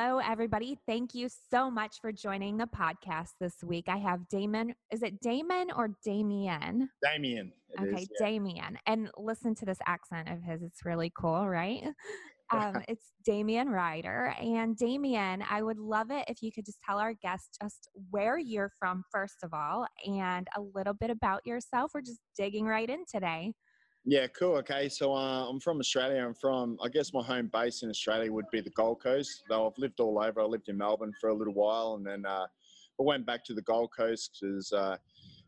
Hello, everybody. Thank you so much for joining the podcast this week. I have Damon. Is it Damon or Damien? Damien. okay, is, yeah. Damien. And listen to this accent of his. It's really cool, right? Um, it's Damien Rider. And Damien, I would love it if you could just tell our guests just where you're from, first of all, and a little bit about yourself. We're just digging right in today. Yeah, cool. Okay, so uh, I'm from Australia. I'm from, I guess my home base in Australia would be the Gold Coast. Though I've lived all over. I lived in Melbourne for a little while, and then uh, I went back to the Gold Coast because uh,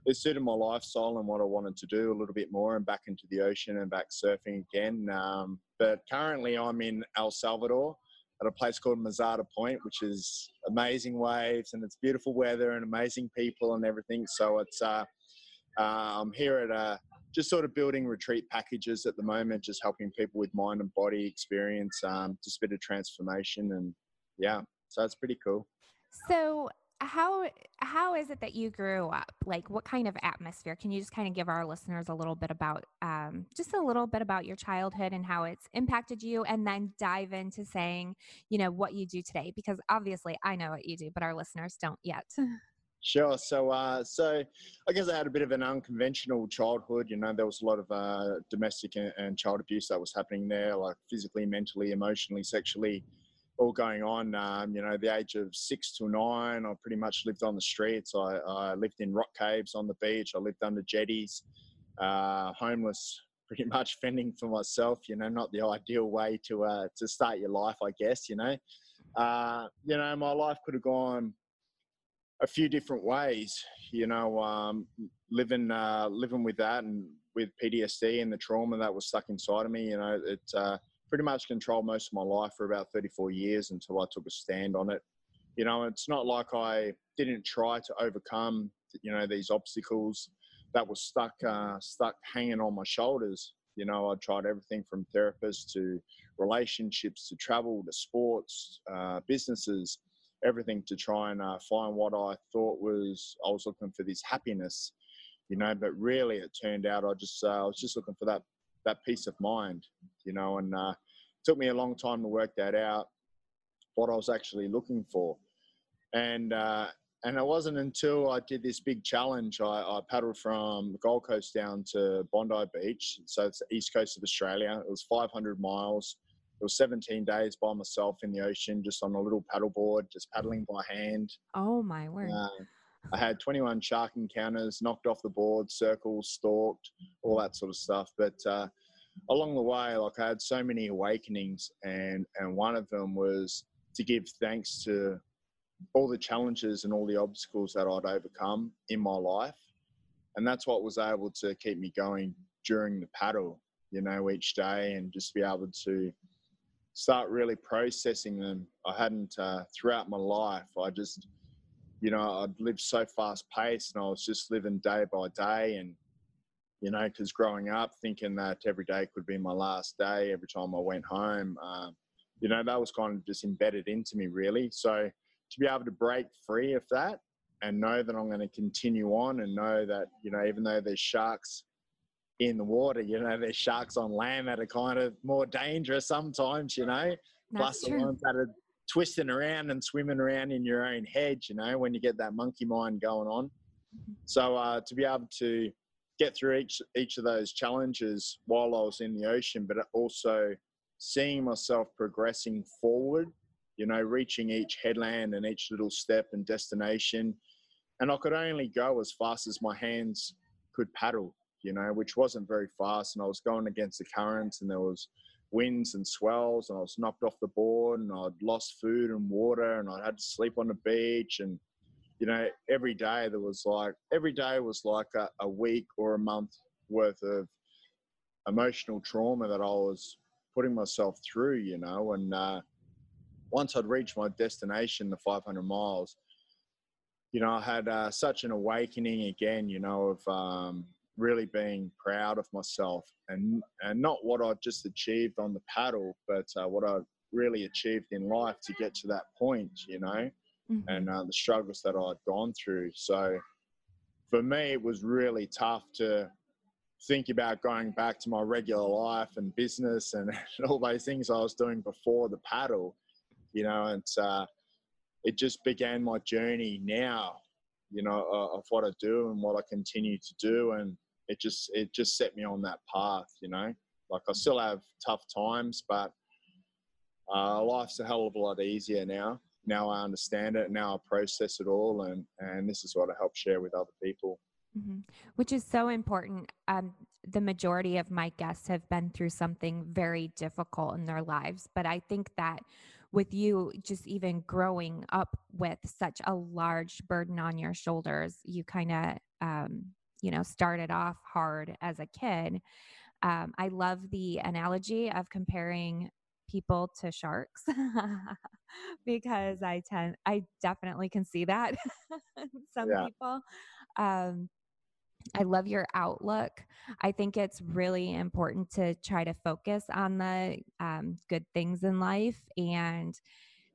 it suited my lifestyle and what I wanted to do a little bit more, and back into the ocean and back surfing again. Um, but currently, I'm in El Salvador at a place called Mizata Point, which is amazing waves and it's beautiful weather and amazing people and everything. So it's uh, uh, I'm here at a just sort of building retreat packages at the moment, just helping people with mind and body experience, um, just a bit of transformation, and yeah, so it's pretty cool. So how how is it that you grew up? Like, what kind of atmosphere? Can you just kind of give our listeners a little bit about, um, just a little bit about your childhood and how it's impacted you, and then dive into saying, you know, what you do today? Because obviously, I know what you do, but our listeners don't yet. Sure. So, uh, so I guess I had a bit of an unconventional childhood. You know, there was a lot of uh, domestic and, and, child abuse that was happening there, like physically, mentally, emotionally, sexually, all going on. Um, you know, the age of six to nine, I pretty much lived on the streets. I, I lived in rock caves on the beach. I lived under jetties, uh, homeless, pretty much fending for myself. You know, not the ideal way to uh, to start your life, I guess. You know, uh, you know, my life could have gone a few different ways. You know, um, living uh, living with that and with PTSD and the trauma that was stuck inside of me. You know, it uh, pretty much controlled most of my life for about 34 years until I took a stand on it. You know, it's not like I didn't try to overcome, you know, these obstacles that was stuck uh, stuck hanging on my shoulders. You know, I tried everything from therapists to relationships to travel to sports, uh, businesses everything to try and uh, find what I thought was I was looking for this happiness, you know. But really, it turned out I just uh, I was just looking for that that peace of mind, you know. And uh, it took me a long time to work that out, what I was actually looking for, and uh, and it wasn't until I did this big challenge. I, I paddled from the Gold Coast down to Bondi Beach, so it's the east coast of Australia. It was 500 miles it was 17 days by myself in the ocean, just on a little paddleboard, just paddling by hand. Oh my word! Uh, I had 21 shark encounters, knocked off the board, circles, stalked, all that sort of stuff. But uh, along the way, like I had so many awakenings, and and one of them was to give thanks to all the challenges and all the obstacles that I'd overcome in my life, and that's what was able to keep me going during the paddle. You know, each day, and just be able to start really processing them. I hadn't uh, throughout my life. I just, you know, I'd lived so fast paced and I was just living day by day. And, you know, because growing up thinking that every day could be my last day every time I went home, uh, you know, that was kind of just embedded into me really. So to be able to break free of that and know that I'm going to continue on and know that, you know, even though there's sharks in the water. You know, there's sharks on land that are kind of more dangerous sometimes, you know, That's plus true. the ones that are twisting around and swimming around in your own head, you know, when you get that monkey mind going on. Mm-hmm. So uh, to be able to get through each each of those challenges while I was in the ocean, but also seeing myself progressing forward, you know, reaching each headland and each little step and destination. And I could only go as fast as my hands could paddle you know, which wasn't very fast. And I was going against the currents and there was winds and swells and I was knocked off the board and I'd lost food and water and I had to sleep on the beach. And, you know, every day there was like, every day was like a, a week or a month worth of emotional trauma that I was putting myself through, you know, and, uh, once I'd reached my destination, the 500 miles, you know, I had uh, such an awakening again, you know, of um, really being proud of myself and and not what I just achieved on the paddle, but uh, what I really achieved in life to get to that point, you know, mm-hmm. and uh, the struggles that I'd gone through. So for me, it was really tough to think about going back to my regular life and business and all those things I was doing before the paddle. you know, and uh, it just began my journey now, you know, of what I do and what I continue to do, and it just it just set me on that path, you know. Like I still have tough times, but uh, life's a hell of a lot easier now. Now I understand it. Now I process it all, and and this is what I help share with other people. Mm-hmm. Which is so important. Um, the majority of my guests have been through something very difficult in their lives, but I think that with you just even growing up with such a large burden on your shoulders, you kind of, um, you know, started off hard as a kid. Um, I love the analogy of comparing people to sharks because I tend, I definitely can see that some yeah. people. Um, I love your outlook. I think it's really important to try to focus on the um, good things in life and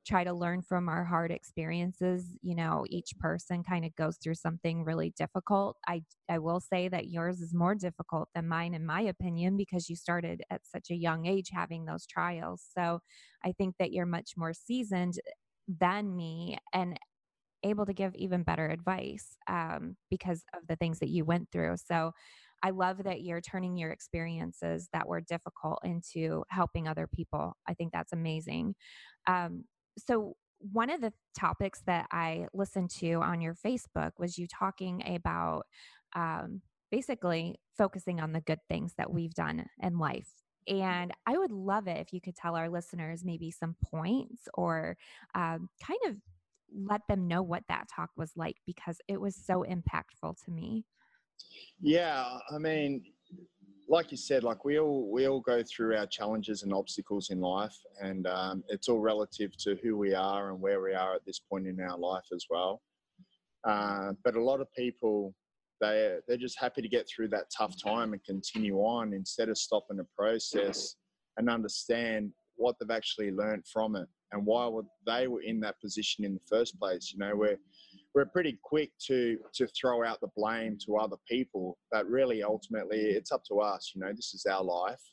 try to learn from our hard experiences. You know, each person kind of goes through something really difficult. I I will say that yours is more difficult than mine in my opinion because you started at such a young age having those trials. So, I think that you're much more seasoned than me and able to give even better advice um, because of the things that you went through. So I love that you're turning your experiences that were difficult into helping other people. I think that's amazing. Um, so, one of the topics that I listened to on your Facebook was you talking about um, basically focusing on the good things that we've done in life. And I would love it if you could tell our listeners maybe some points or um, kind of let them know what that talk was like because it was so impactful to me. Yeah, I mean, like you said, like we all we all go through our challenges and obstacles in life, and um, it's all relative to who we are and where we are at this point in our life as well. Uh, but a lot of people they they're just happy to get through that tough time and continue on instead of stopping the process and understand what they've actually learned from it and why they were in that position in the first place. You know, we're we're pretty quick to to throw out the blame to other people, but really, ultimately, it's up to us. You know, this is our life,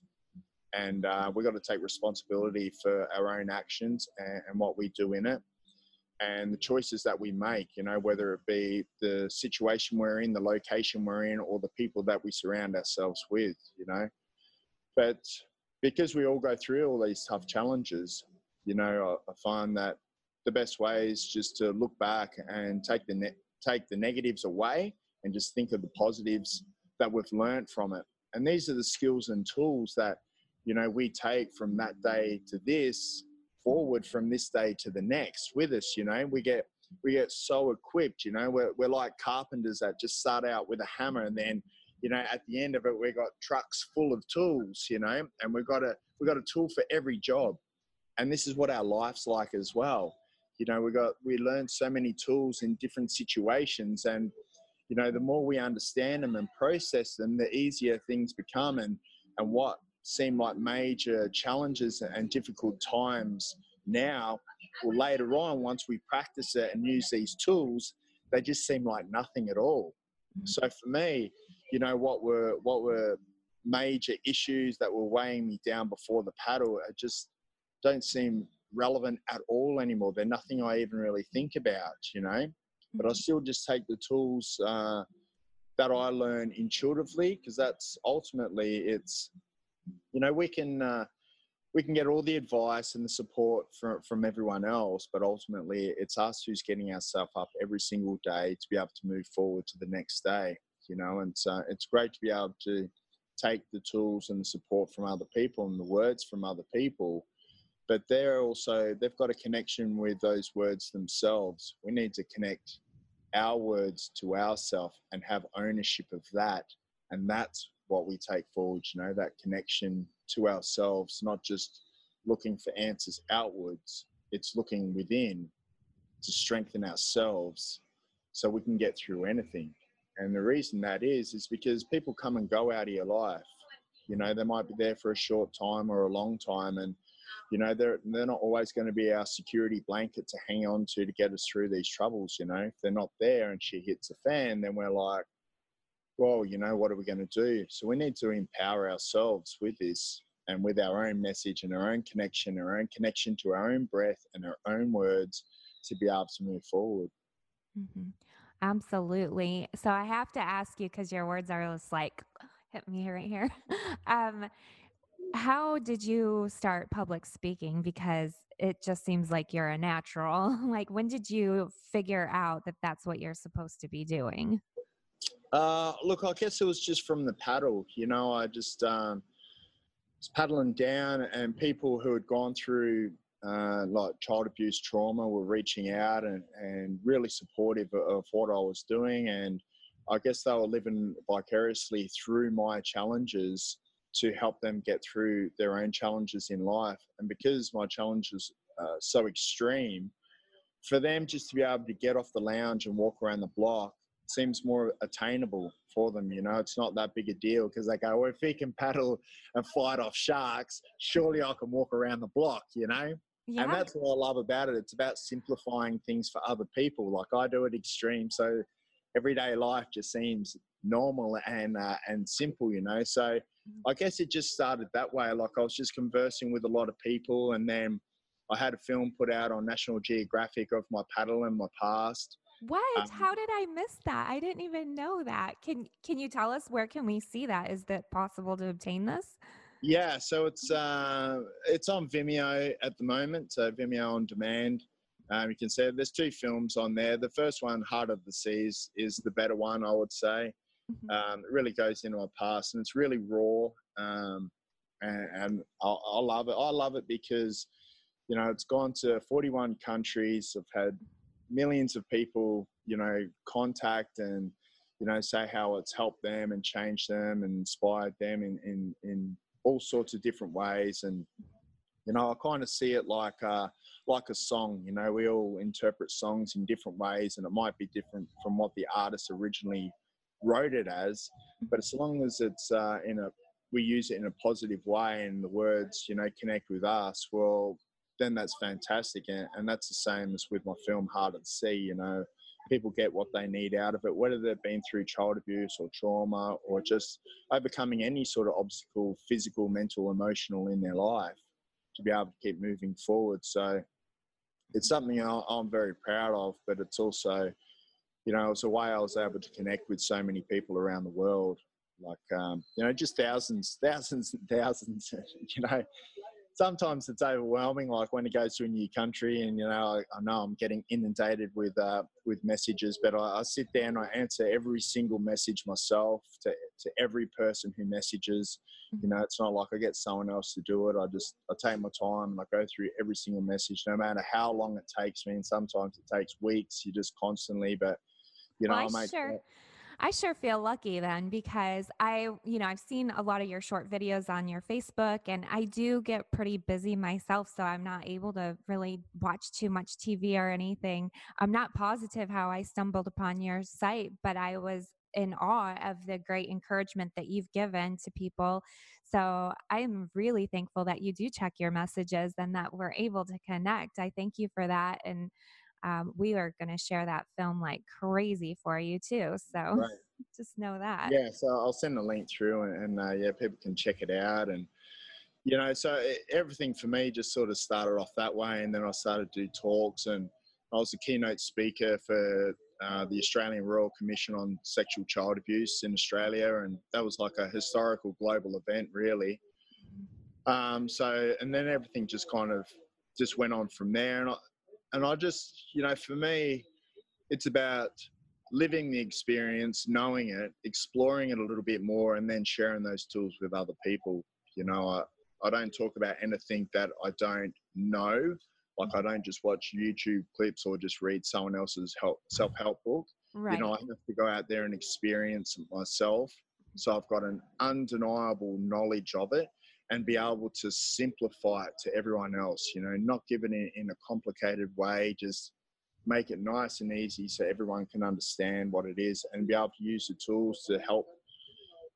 and uh, we've got to take responsibility for our own actions and, and what we do in it, and the choices that we make. You know, whether it be the situation we're in, the location we're in, or the people that we surround ourselves with. You know, but because we all go through all these tough challenges, you know, I, I find that the best way is just to look back and take the ne- take the negatives away and just think of the positives that we've learned from it. And these are the skills and tools that you know we take from that day to this forward from this day to the next with us. You know, we get we get so equipped. You know, we're we're like carpenters that just start out with a hammer and then you know at the end of it we've got trucks full of tools. You know, and we've got a we've got a tool for every job and this is what our life's like as well you know we got we learn so many tools in different situations and you know the more we understand them and process them the easier things become and and what seem like major challenges and difficult times now or later on once we practice it and use these tools they just seem like nothing at all mm-hmm. so for me you know what were what were major issues that were weighing me down before the paddle are just don't seem relevant at all anymore. They're nothing I even really think about, you know. But I mm-hmm. still just take the tools uh, that I learn intuitively because that's ultimately it's, you know, we can uh, we can get all the advice and the support from from everyone else, but ultimately it's us who's getting ourselves up every single day to be able to move forward to the next day, you know. And so it's great to be able to take the tools and the support from other people and the words from other people but they're also they've got a connection with those words themselves. We need to connect our words to ourself and have ownership of that. And that's what we take forward you know that connection to ourselves not just looking for answers outwards. It's looking within to strengthen ourselves so we can get through anything. And the reason that is is because people come and go out of your life. You know they might be there for a short time or a long time and you know, they're they're not always going to be our security blanket to hang on to to get us through these troubles. You know, if they're not there and she hits a fan, then we're like, well, you know, what are we going to do? So we need to empower ourselves with this and with our own message and our own connection, our own connection to our own breath and our own words to be able to move forward. Mm-hmm. Absolutely. So I have to ask you because your words are just like hit me right here. um, how did you start public speaking? Because it just seems like you're a natural. like, when did you figure out that that's what you're supposed to be doing? Uh, look, I guess it was just from the paddle. You know, I just um, was paddling down, and people who had gone through uh, like child abuse trauma were reaching out and, and really supportive of what I was doing. And I guess they were living vicariously through my challenges to help them get through their own challenges in life. And because my challenges are so extreme, for them just to be able to get off the lounge and walk around the block seems more attainable for them. You know, it's not that big a deal because they go, well, if he can paddle and fight off sharks, surely I can walk around the block, you know? Yeah. And that's what I love about it. It's about simplifying things for other people. Like I do it extreme. So everyday life just seems normal and uh, and simple, you know. So. I guess it just started that way. Like I was just conversing with a lot of people, and then I had a film put out on National Geographic of my paddle and my past. What? Um, How did I miss that? I didn't even know that. Can Can you tell us where can we see that? Is that possible to obtain this? Yeah, so it's uh, it's on Vimeo at the moment. So Vimeo on demand. Um, you can see there's two films on there. The first one, Heart of the Seas, is the better one, I would say. Mm-hmm. Um, it really goes into my past, and it's really raw. Um, and, and I, love it. I love it because, you know, it's gone to 41 countries. I've had millions of people, you know, contact and, you know, say how it's helped them and changed them and inspired them in, in, in all sorts of different ways. And, you know, I kind of see it like, uh, like a song. You know, we all interpret songs in different ways, and it might be different from what the artist originally wrote it as. But as long as it's uh, in a, we use it in a positive way, and the words, you know, connect with us. Well, then that's fantastic, and, and that's the same as with my film Heart at Sea. You know, people get what they need out of it, whether they've been through child abuse or trauma or just overcoming any sort of obstacle, physical, mental, emotional in their life to be able to keep moving forward. So it's something I'm very proud of, but it's also, you know, it's a way I was able to connect with so many people around the world. Like, um, you know, just thousands, thousands and thousands, you know, sometimes it's overwhelming. Like when it goes to a new country, and you know, I, I know I'm getting inundated with uh, with messages, but I, I, sit there and I answer every single message myself to to every person who messages. You know, it's not like I get someone else to do it. I just I take my time and I go through every single message, no matter how long it takes me. And sometimes it takes weeks. You just constantly, but you know, well, I, sure. I sure feel lucky then because I, you know, I've seen a lot of your short videos on your Facebook and I do get pretty busy myself. So I'm not able to really watch too much TV or anything. I'm not positive how I stumbled upon your site, but I was in awe of the great encouragement that you've given to people. So I'm really thankful that you do check your messages and that we're able to connect. I thank you for that. And um, we are going to share that film like crazy for you too. So right. just know that. Yeah, so I'll send the link through, and, and uh, yeah, people can check it out. And you know, so it, everything for me just sort of started off that way, and then I started to do talks, and I was a keynote speaker for uh, the Australian Royal Commission on Sexual Child Abuse in Australia, and that was like a historical global event, really. Um, so, and then everything just kind of just went on from there, and I, and I just, you know, for me, it's about living the experience, knowing it, exploring it a little bit more, and then sharing those tools with other people. You know, I, I don't talk about anything that I don't know. Like I don't just watch YouTube clips or just read someone else's help self-help book. Right. You know, I have to go out there and experience it myself. So I've got an undeniable knowledge of it and be able to simplify it to everyone else, you know, not give it in, in a complicated way, just make it nice and easy so everyone can understand what it is and be able to use the tools to help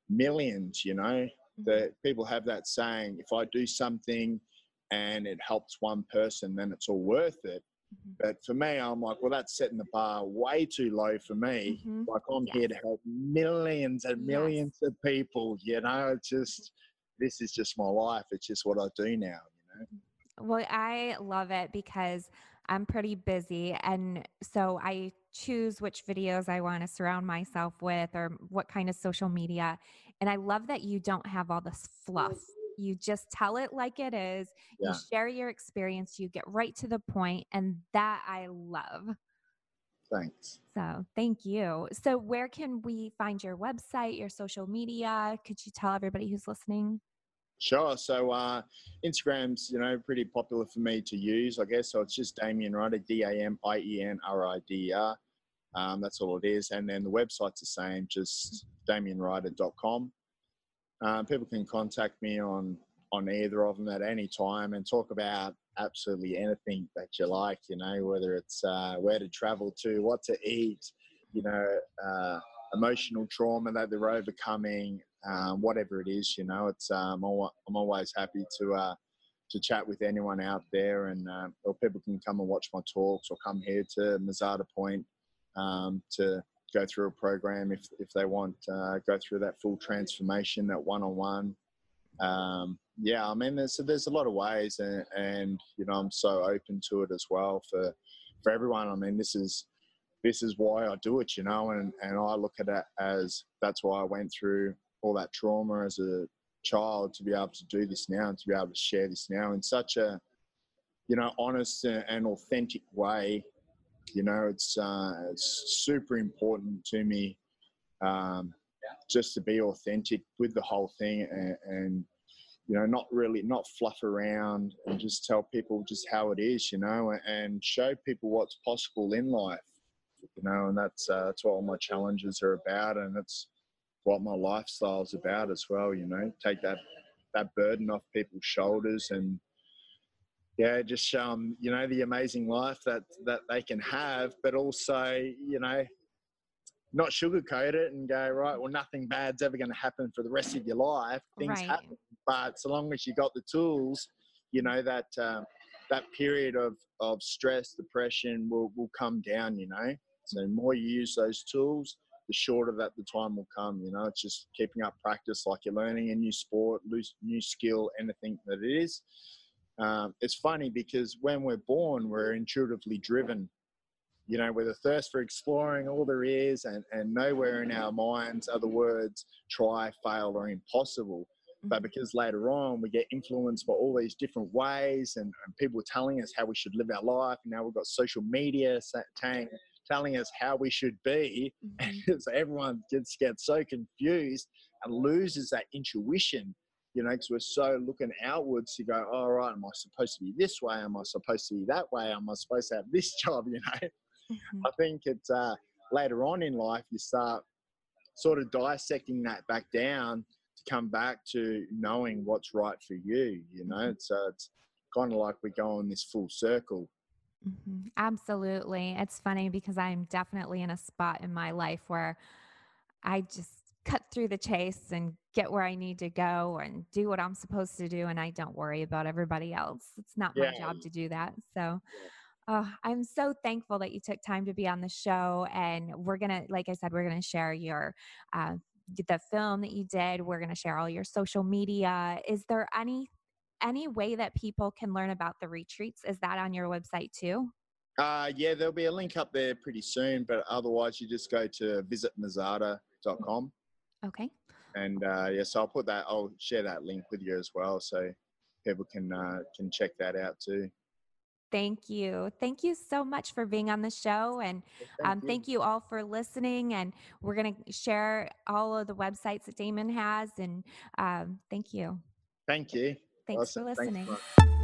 millions, you know. Mm-hmm. That people have that saying, if I do something and it helps one person, then it's all worth it. Mm-hmm. But for me, I'm like, well, that's setting the bar way too low for me. Mm-hmm. Like I'm yes. here to help millions and millions yes. of people, you know, it's just this is just my life. It's just what I do now. You know. Well, I love it because I'm pretty busy. And so I choose which videos I want to surround myself with or what kind of social media. And I love that you don't have all this fluff. You just tell it like it is. Yeah. You share your experience. You get right to the point, And that I love. Thanks. So thank you. So, where can we find your website, your social media? Could you tell everybody who's listening? Sure. So uh, Instagram's, you know, pretty popular for me to use, I guess. So it's just Damien Rider, D-A-M-I-E-N-R-I-D-E-R. Um, that's all it is. And then the website's the same, just damienrider.com. Um, people can contact me on on either of them at any time and talk about absolutely anything that you like. You know, whether it's uh, where to travel to, what to eat, you know, uh, emotional trauma that they're overcoming, um, whatever it is. You know, it's um, I'm always happy to uh, to chat with anyone out there, and uh, or people can come and watch my talks or come here to Mizata Point um, to go through a program if if they want uh, go through that full transformation, that one on one. Yeah, I mean, there's there's a lot of ways, and, and you know, I'm so open to it as well for for everyone. I mean, this is this is why I do it, you know, and, and I look at it as that's why I went through all that trauma as a child to be able to do this now and to be able to share this now in such a, you know, honest and authentic way. You know, it's, uh, it's super important to me um, just to be authentic with the whole thing and, and you know, not really, not fluff around and just tell people just how it is, you know, and show people what's possible in life you know, and that's uh, that's what all my challenges are about, and that's what my lifestyle is about as well. You know, take that that burden off people's shoulders and yeah, just show them, you know, the amazing life that that they can have, but also, you know, not sugarcoat it and go right. Well, nothing bad's ever going to happen for the rest of your life. Things right. happen, but so long as you got the tools, you know that um, that period of of stress, depression will will come down. You know, so the more you use those tools, the shorter that the time will come. You know, it's just keeping up practice like you're learning a new sport, new skill, anything that it is. Um, it's funny because when we're born, we're intuitively driven. You know, with a thirst for exploring all there is, and, and nowhere in our minds are the words try, fail, or impossible. But mm-hmm. because later on we get influenced by all these different ways and, and people telling us how we should live our life, and now we've got social media saying telling us how we should be. Mm-hmm. And so everyone gets, gets so confused and loses that intuition, you know, because we're so looking outwards to go, all oh, right, am I supposed to be this way? Am I supposed to be that way? Am I supposed to have this job? You know, mm-hmm. I think it's uh, later on in life you start sort of dissecting that back down to come back to knowing what's right for you. You know, mm-hmm. so it's kind of like we go on this full circle Mm-hmm. Absolutely. It's funny because I'm definitely in a spot in my life where I just cut through the chase and get where I need to go and do what I'm supposed to do. And I don't worry about everybody else. It's not yeah. my job to do that. So, oh, I'm so thankful that you took time to be on the show. And we're going to, like I said, we're going to share your, uh, the film that you did. We're going to share all your social media. Is there any any way that people can learn about the retreats? Is that on your website too? Uh, yeah, there'll be a link up there pretty soon, but otherwise you just go to visitmizata.com. Okay. And uh, yeah, so I'll put that, I'll share that link with you as well so people can uh, can check that out too. Thank you. Thank you so much for being on the show. And thank, um, you. thank you all for listening. And we're going to share all of the websites that Damon has. And um, thank you. Thank you. Thanks awesome. for listening. Thanks